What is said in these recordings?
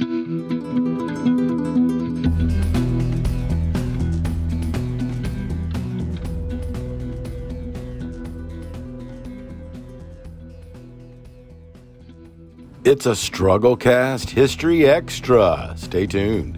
It's a Struggle Cast History Extra. Stay tuned.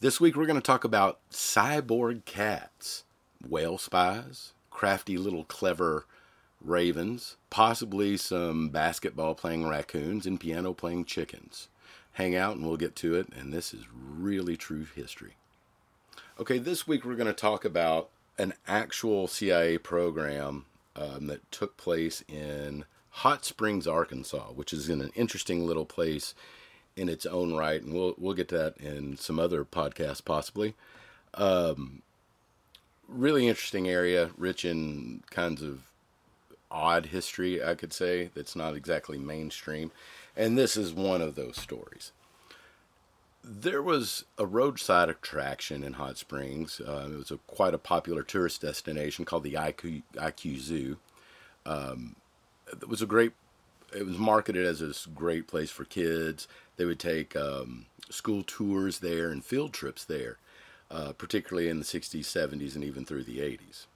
This week we're going to talk about cyborg cats, whale spies, crafty little clever ravens, possibly some basketball playing raccoons, and piano playing chickens. Hang out and we'll get to it, and this is really true history. Okay, this week we're going to talk about an actual CIA program um, that took place in Hot Springs, Arkansas, which is in an interesting little place in its own right, and we'll we'll get to that in some other podcasts possibly. Um, really interesting area, rich in kinds of odd history, I could say, that's not exactly mainstream, and this is one of those stories there was a roadside attraction in Hot Springs. Uh, it was a, quite a popular tourist destination called the IQ, IQ Zoo. Um, it was a great. It was marketed as this great place for kids. They would take um, school tours there and field trips there, uh, particularly in the 60s, 70s, and even through the 80s.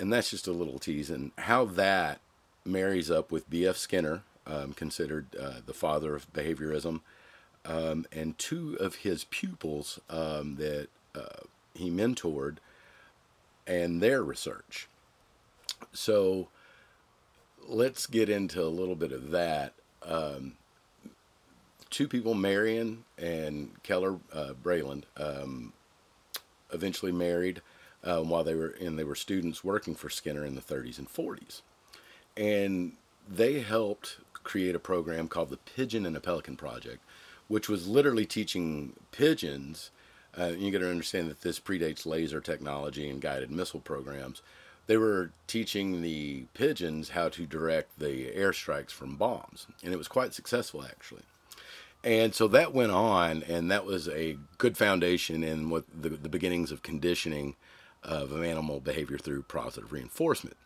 And that's just a little tease. And how that marries up with B.F. Skinner, um, considered uh, the father of behaviorism, um, and two of his pupils um, that uh, he mentored and their research. So let's get into a little bit of that. Um, two people, Marian and Keller uh, Breland, um, eventually married um, while they were and they were students working for Skinner in the 30s and 40s, and they helped create a program called the Pigeon and a Pelican Project, which was literally teaching pigeons. Uh, you got to understand that this predates laser technology and guided missile programs. They were teaching the pigeons how to direct the airstrikes from bombs, and it was quite successful actually. And so that went on, and that was a good foundation in what the, the beginnings of conditioning of animal behavior through positive reinforcement.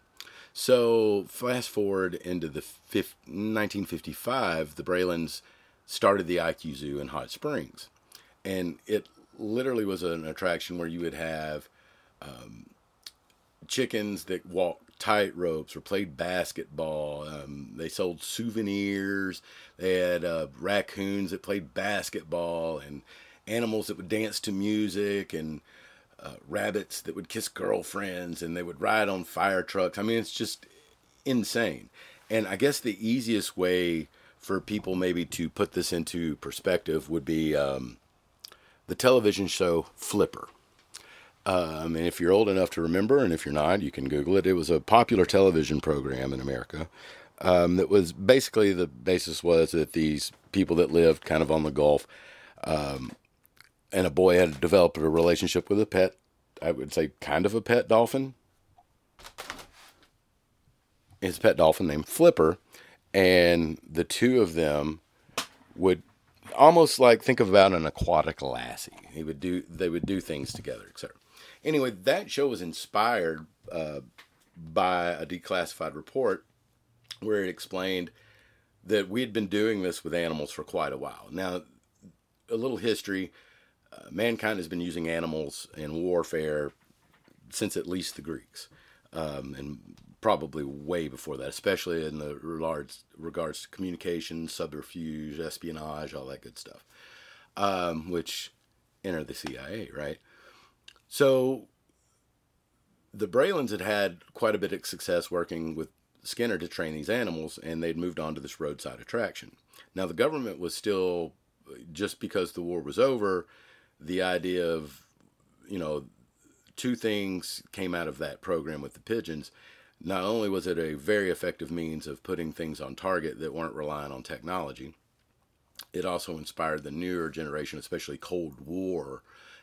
So fast forward into the 1955, the Brelands started the IQ Zoo in Hot Springs. And it literally was an attraction where you would have um, chickens that walked tight ropes or played basketball. Um, they sold souvenirs. They had uh, raccoons that played basketball and animals that would dance to music and uh, rabbits that would kiss girlfriends and they would ride on fire trucks. I mean, it's just insane. And I guess the easiest way for people maybe to put this into perspective would be um, the television show Flipper. Um, and if you're old enough to remember, and if you're not, you can Google it. It was a popular television program in America. Um, that was basically the basis was that these people that lived kind of on the Gulf, um, and a boy had developed a relationship with a pet. I would say kind of a pet dolphin. His pet dolphin named Flipper, and the two of them would almost like think about an aquatic lassie. He would do they would do things together, etc. Anyway, that show was inspired uh, by a declassified report where it explained that we had been doing this with animals for quite a while. Now, a little history: mankind has been using animals in warfare since at least the Greeks, um, and probably way before that, especially in the regards regards to communication, subterfuge, espionage, all that good stuff, um, which enter the CIA, right? So the Brelands had had quite a bit of success working with Skinner to train these animals, and they'd moved on to this roadside attraction. Now the government was still just because the war was over, the idea of you know two things came out of that program with the pigeons not only was it a very effective means of putting things on target that weren't relying on technology, it also inspired the newer generation, especially Cold War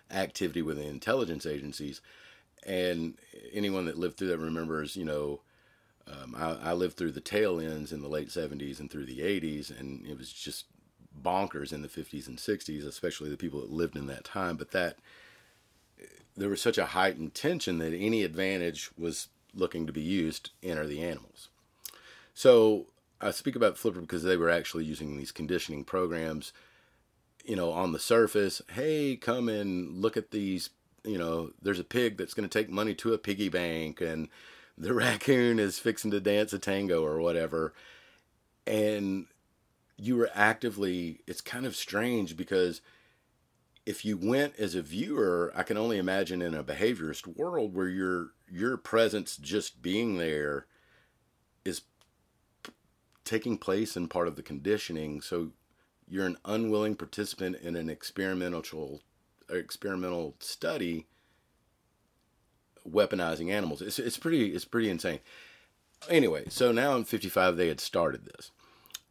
activity within intelligence agencies. And anyone that lived through that remembers, you know, um, I, I, lived through the tail ends in the late 70s and through the 80s, and it was just bonkers in the 50s and 60s, especially the people that lived in that time. But that there was such a heightened tension that any advantage was looking to be used enter the animals. So I speak about Flipper because they were actually using these conditioning programs. You know, on the surface, hey, come and look at these. You know, there's a pig that's going to take money to a piggy bank, and the raccoon is fixing to dance a tango or whatever. And you were actively, it's kind of strange because if you went as a viewer, I can only imagine in a behaviorist world where your your presence just being there is taking place in part of the conditioning. So you're an unwilling participant in an experimental experimental study weaponizing animals. It's it's pretty it's pretty insane. Anyway, so now in 55 they had started this.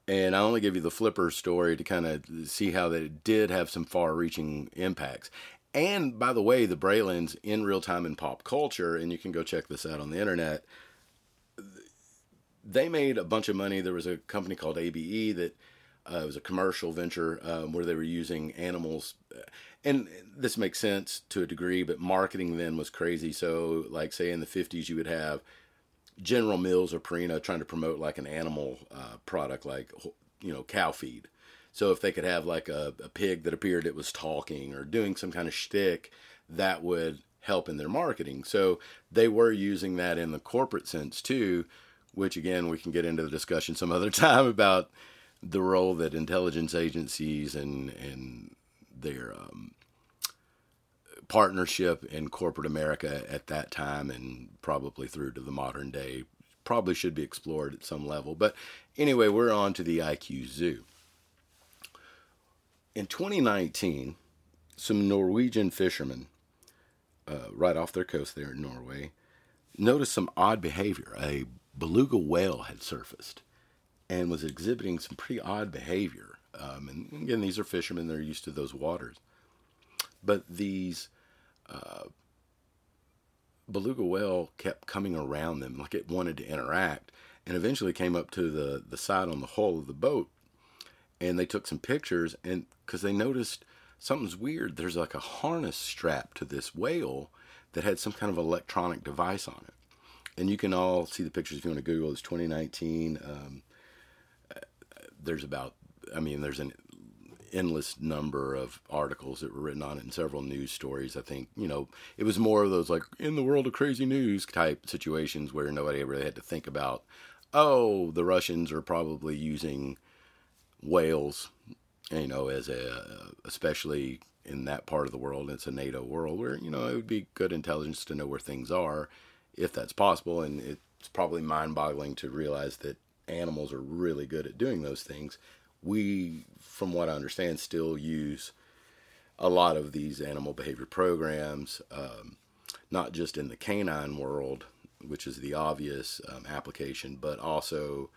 And I only give you the flipper story to kind of see how that it did have some far reaching impacts. And by the way, the Brelands in real time in pop culture, and you can go check this out on the internet, they made a bunch of money. There was a company called ABE that uh, was a commercial venture um, where they were using animals. And this makes sense to a degree, but marketing then was crazy. So, like, say in the 50s, you would have General Mills or Purina trying to promote like an animal uh, product, like you know cow feed. So if they could have like a, a pig that appeared it was talking or doing some kind of shtick, that would help in their marketing. So they were using that in the corporate sense too, which again we can get into the discussion some other time about the role that intelligence agencies and and their um, partnership in corporate America at that time and probably through to the modern day probably should be explored at some level. But anyway, we're on to the IQ Zoo. In 2019, some Norwegian fishermen, uh, right off their coast there in Norway, noticed some odd behavior. A beluga whale had surfaced and was exhibiting some pretty odd behavior. Um, and again, these are fishermen, they're used to those waters. But these uh, beluga whale kept coming around them like it wanted to interact and eventually came up to the, the side on the hull of the boat and they took some pictures and because they noticed something's weird. There's like a harness strapped to this whale that had some kind of electronic device on it. And you can all see the pictures if you want to google it's 2019 um, uh, there's about i mean there's an endless number of articles that were written on it and several news stories. I think, you know, it was more of those like in the world of crazy news type situations where nobody really had to think about, oh, the Russians are probably using whales, you know, as a, especially in that part of the world, it's a NATO world where, you know, it would be good intelligence to know where things are if that's possible. And it's probably mind boggling to realize that animals are really good at doing those things we, from what I understand, still use a lot of these animal behavior programs, um, not just in the canine world, which is the obvious um, application, but also,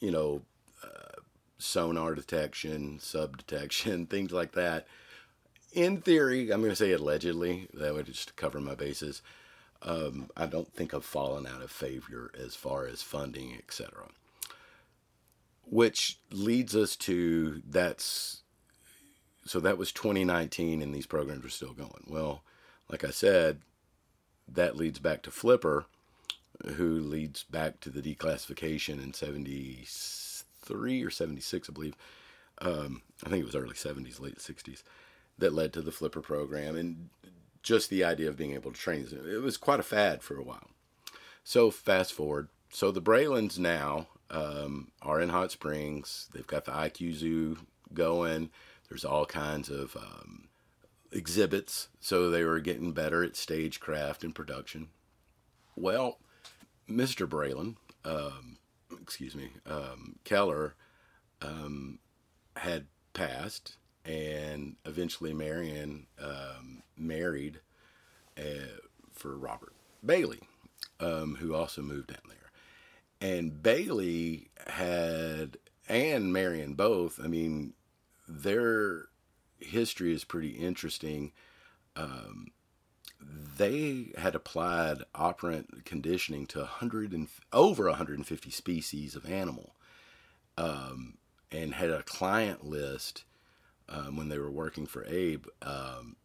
you know, uh, sonar detection, sub detection, things like that. In theory, I'm going to say allegedly, that would just cover my bases. Um, I don't think I've fallen out of favor as far as funding, etc which leads us to that's so that was 2019 and these programs are still going. Well, like I said, that leads back to Flipper, who leads back to the declassification in 73 or 76, I believe. Um, I think it was early 70s, late 60s, that led to the Flipper program and just the idea of being able to train. It was quite a fad for a while. So fast forward. So the Brelands now um, are in Hot Springs. They've got the IQ Zoo going. There's all kinds of um, exhibits, so they were getting better at stagecraft and production. Well, Mr. Breland, um, excuse me, um, Keller, um, had passed, and eventually Marian um, married uh, for Robert Bailey, who also moved down there and Bailey had and Marian both. I mean, their history is pretty interesting. Um, they had applied operant conditioning to 100 and over 150 species of animal, um, and had a client list um, when they were working for Abe. Um,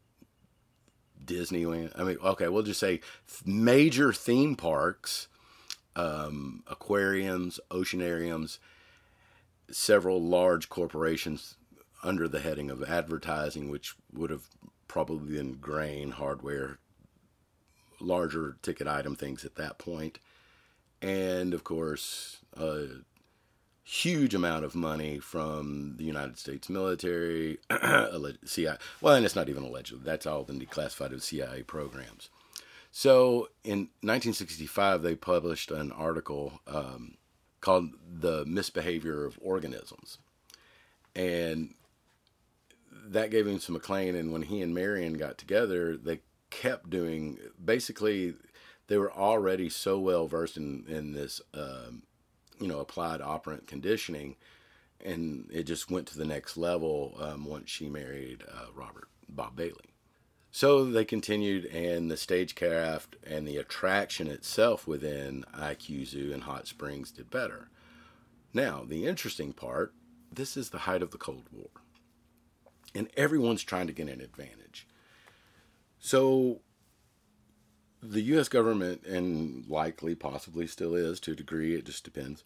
Disneyland. I mean, okay, we'll just say major theme parks um, aquariums, oceanariums, several large corporations under the heading of advertising, which would have probably been grain, hardware, larger ticket item things at that point. And of course, a huge amount of money from the United States military, CIA. Well, and it's not even allegedly, that's all been declassified as CIA programs. So in 1965, they published an article um, called The Misbehavior of Organisms. And that gave him some acclaim. And when he and Marian got together, they kept doing basically, they were already so well versed in, in this, um, you know, applied operant conditioning. And it just went to the next level um, once she married uh, Robert Bob Bailey. So they continued, and the stagecraft and the attraction itself within IQ Zoo and Hot Springs did better. Now, the interesting part this is the height of the Cold War, and everyone's trying to get an advantage. So, the U.S. government, and likely, possibly still is to a degree, it just depends.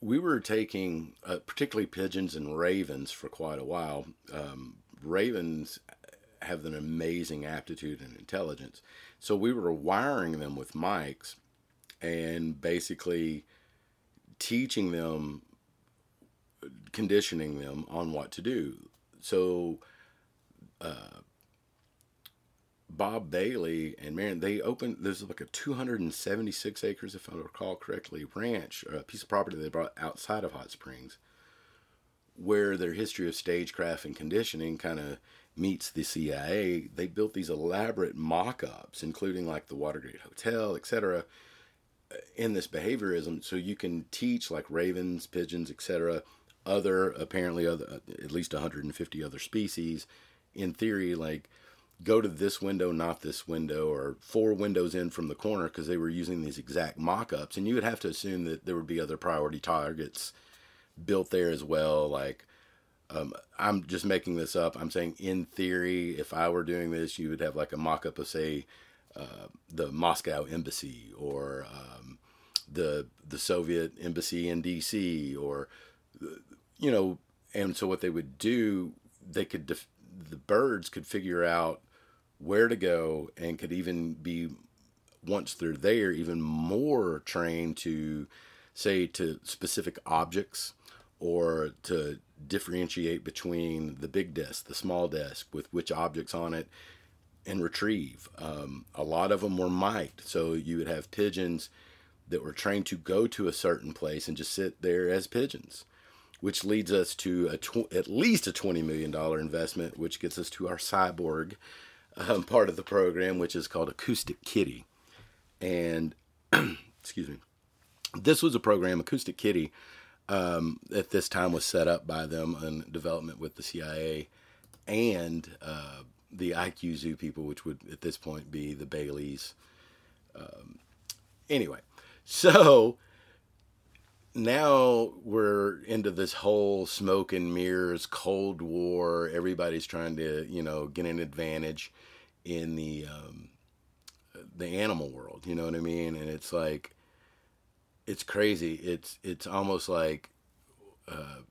We were taking, uh, particularly pigeons and ravens, for quite a while. Um, ravens have an amazing aptitude and intelligence. So we were wiring them with mics and basically teaching them, conditioning them on what to do. So uh, Bob Bailey and Marian, they opened, there's like a 276 acres, if I recall correctly, ranch, a piece of property they brought outside of Hot Springs, where their history of stagecraft and conditioning kind of meets the CIA, they built these elaborate mock-ups, including like the Watergate Hotel, etc., in this behaviorism, so you can teach like ravens, pigeons, etc., other apparently other at least 150 other species. In theory, like go to this window, not this window, or four windows in from the corner, because they were using these exact mock-ups, and you would have to assume that there would be other priority targets built there as well, like um, I'm just making this up. I'm saying, in theory, if I were doing this, you would have like a mock up of, say, uh, the Moscow embassy or um, the the Soviet embassy in D.C. or you know, and so what they would do, they could def- the birds could figure out where to go and could even be once they're there even more trained to say to specific objects or to differentiate between the big desk, the small desk with which objects on it, and retrieve. Um, a lot of them were mic'd, so you would have pigeons that were trained to go to a certain place and just sit there as pigeons, which leads us to a tw- at least a $20 million investment, which gets us to our cyborg um, part of the program, which is called Acoustic Kitty. And, excuse me, this was a program, Acoustic Kitty, um, at this time was set up by them in development with the CIA and uh, the IQ Zoo people, which would at this point be the Baileys. Um, anyway, so now we're into this whole smoke and mirrors, Cold War. Everybody's trying to, you know, get an advantage in the um, the animal world. You know what I mean? And it's like it's crazy. It's it's almost like uh,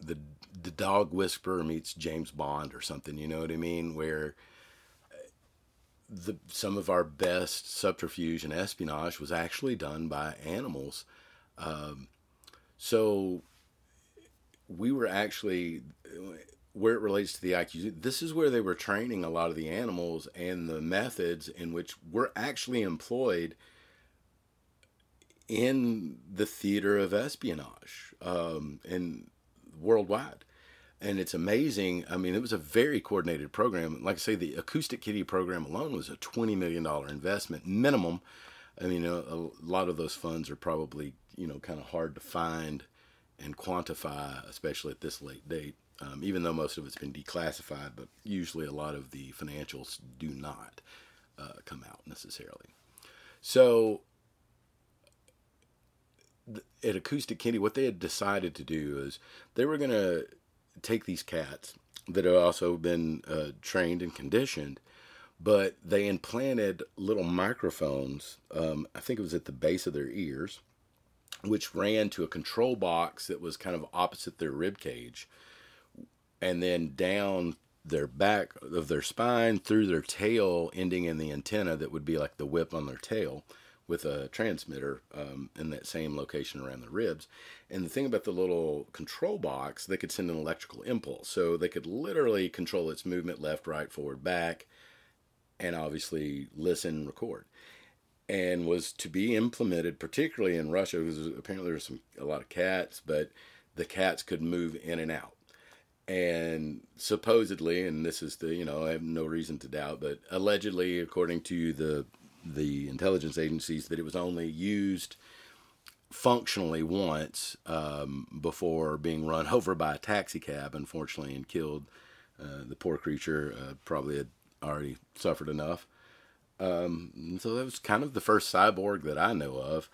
the the dog whisperer meets James Bond or something. You know what I mean? Where uh, the some of our best subterfuge and espionage was actually done by animals. Um, so we were actually where it relates to the IQ. This is where they were training a lot of the animals and the methods in which were actually employed in the theater of espionage um, and worldwide. And it's amazing. I mean, it was a very coordinated program. Like I say, the Acoustic Kitty program alone was a $20 million investment minimum. I mean, a, a lot of those funds are probably, you know, kind of hard to find and quantify, especially at this late date, um, even though most of it's been declassified, but usually a lot of the financials do not uh, come out necessarily. So at Acoustic Kitty, what they had decided to do is they were going to take these cats that had also been uh, trained and conditioned, but they implanted little microphones. Um, I think it was at the base of their ears, which ran to a control box that was kind of opposite their rib cage, and then down their back of their spine through their tail, ending in the antenna that would be like the whip on their tail with a transmitter um, in that same location around the ribs. And the thing about the little control box, they could send an electrical impulse. So they could literally control its movement left, right, forward, back, and obviously listen, record. And was to be implemented, particularly in Russia, because apparently there's some a lot of cats, but the cats could move in and out. And supposedly, and this is the you know I have no reason to doubt, but allegedly, according to the the intelligence agencies that it was only used functionally once um, before being run over by a taxi cab, unfortunately, and killed. Uh, the poor creature uh, probably had already suffered enough. Um, so that was kind of the first cyborg that I know of,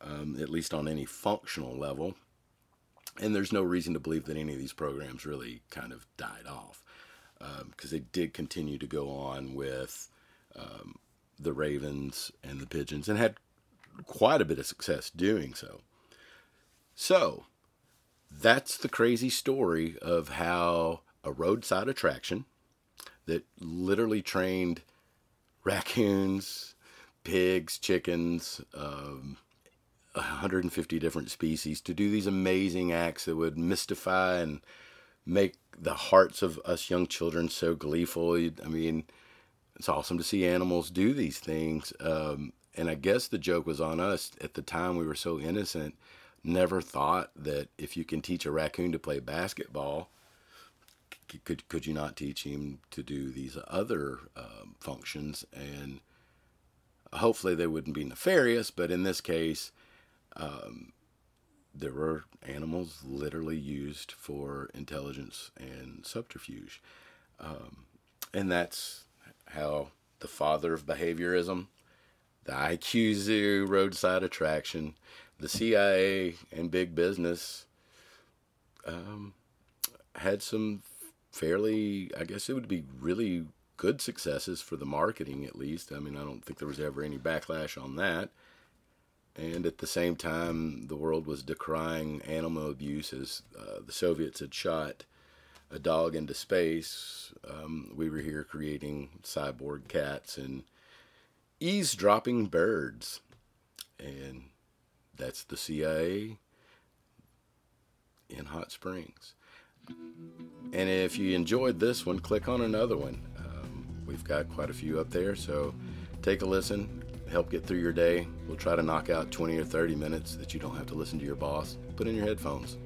um, at least on any functional level. And there's no reason to believe that any of these programs really kind of died off because um, they did continue to go on with um, the ravens and the pigeons and had quite a bit of success doing so. So, that's the crazy story of how a roadside attraction that literally trained raccoons, pigs, chickens, um, 150 different species to do these amazing acts that would mystify and make the hearts of us young children so gleeful. I mean, it's awesome to see animals do these things. Um, and I guess the joke was on us at the time. We were so innocent, never thought that if you can teach a raccoon to play basketball, could could you not teach him to do these other um, functions? And hopefully they wouldn't be nefarious, but in this case, um, there were animals literally used for intelligence and subterfuge, um, and that's how the father of behaviorism, the IQ zoo, roadside attraction, the CIA, and big business um, had some fairly, I guess it would be really good successes for the marketing at least. I mean, I don't think there was ever any backlash on that. And at the same time, the world was decrying animal abuse as uh, the Soviets had shot a dog into space. Um, we were here creating cyborg cats and eavesdropping birds. And that's the CIA in Hot Springs. And if you enjoyed this one, click on another one. Um, we've got quite a few up there, so take a listen, help get through your day. We'll try to knock out 20 or 30 minutes that you don't have to listen to your boss. Put in your headphones.